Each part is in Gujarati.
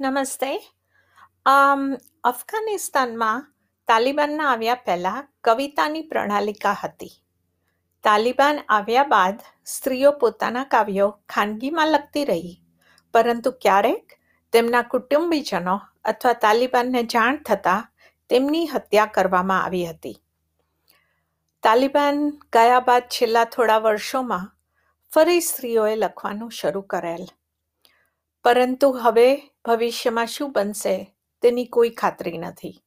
નમસ્તે. અફઘાનિસ્તાનમાં તાલિબાનના આવ્યા પહેલાં કવિતાની પ્રણાલિકા હતી. તાલિબાન આવ્યા બાદ સ્ત્રીઓ પોતાના કાવ્યો ખાનગીમાં લખતી રહી, પરંતુ ક્યારેક તેમના કુટુંબીજનો અથવા તાલિબાનને જાણ થતાં તેમની હત્યા કરવામાં આવી હતી. તાલિબાન ગયા બાદ છેલ્લા થોડા વર્ષોમાં ફરી સ્ત્રીઓએ લખવાનું શરૂ કરેલ. પરંતુ હવે ભવિષ્યમાં શું બનશે તેની કોઈ ખાતરી નથી.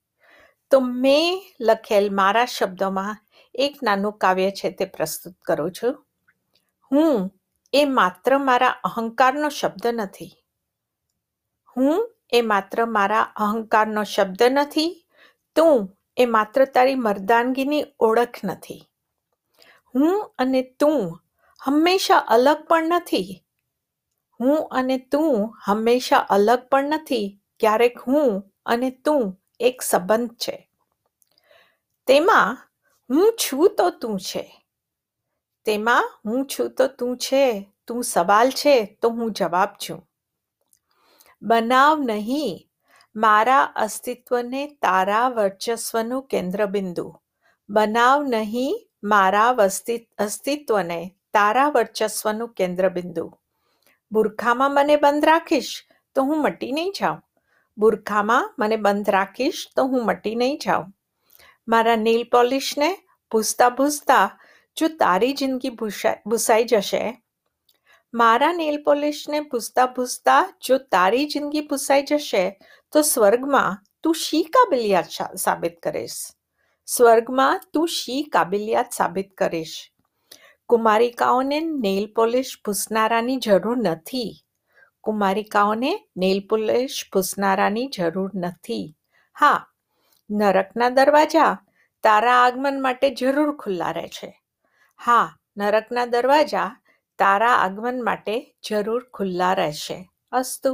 તો મેં લખેલ મારા શબ્દોમાં એક નાનું કાવ્ય છે તે પ્રસ્તુત કરું છું. હું એ માત્ર મારા અહંકારનો શબ્દ નથી. હું એ માત્ર મારા અહંકારનો શબ્દ નથી. તું એ માત્ર તારી મર્દાનગીની ઓળખ નથી. હું અને તું હંમેશા અલગ પણ નથી. હું અને તું હંમેશા અલગ પણ નથી, ક્યારેક હું અને તું એક સંબંધ છે. તેમાં હું છું તો તું છે. તેમાં હું છું તો તું છે, તું સવાલ છે તો હું જવાબ છું. બનાવ નહીં, મારા અસ્તિત્વને તારા વર્ચસ્વનું કેન્દ્રબિંદુ. બનાવ નહીં, મારા અસ્તિત્વને તારા વર્ચસ્વનું કેન્દ્રબિંદુ. બુરખામાં મને બંધ રાખીશ, તો હું મટી નહીં જાઉં. બુરખામાં મને બંધ રાખીશ, તો હું મટી નહીં જાઉં. મારા નેલ પોલિશને ભૂસતા ભૂસતા જો તારી જિંદગી ભૂસાઈ જશે. મારા નેલ પોલિશને ભૂસતા ભૂસતા જો તારી જિંદગી ભૂસાઈ જશે, તો સ્વર્ગમાં તું શી કાબિલિયાત સાબિત કરીશ? સ્વર્ગમાં તું શી કાબિલિયાત સાબિત કરીશ? કુમારિકાઓને નેલ પોલિશ ભૂસનારાની જરૂર નથી. કુમારિકાઓને નેલ પોલિશ ભૂસનારાની જરૂર નથી. હા, નરકના દરવાજા તારા આગમન માટે જરૂર ખુલ્લા રહે છે. હા, નરકના દરવાજા તારા આગમન માટે જરૂર ખુલ્લા રહેશે. અસ્તુ.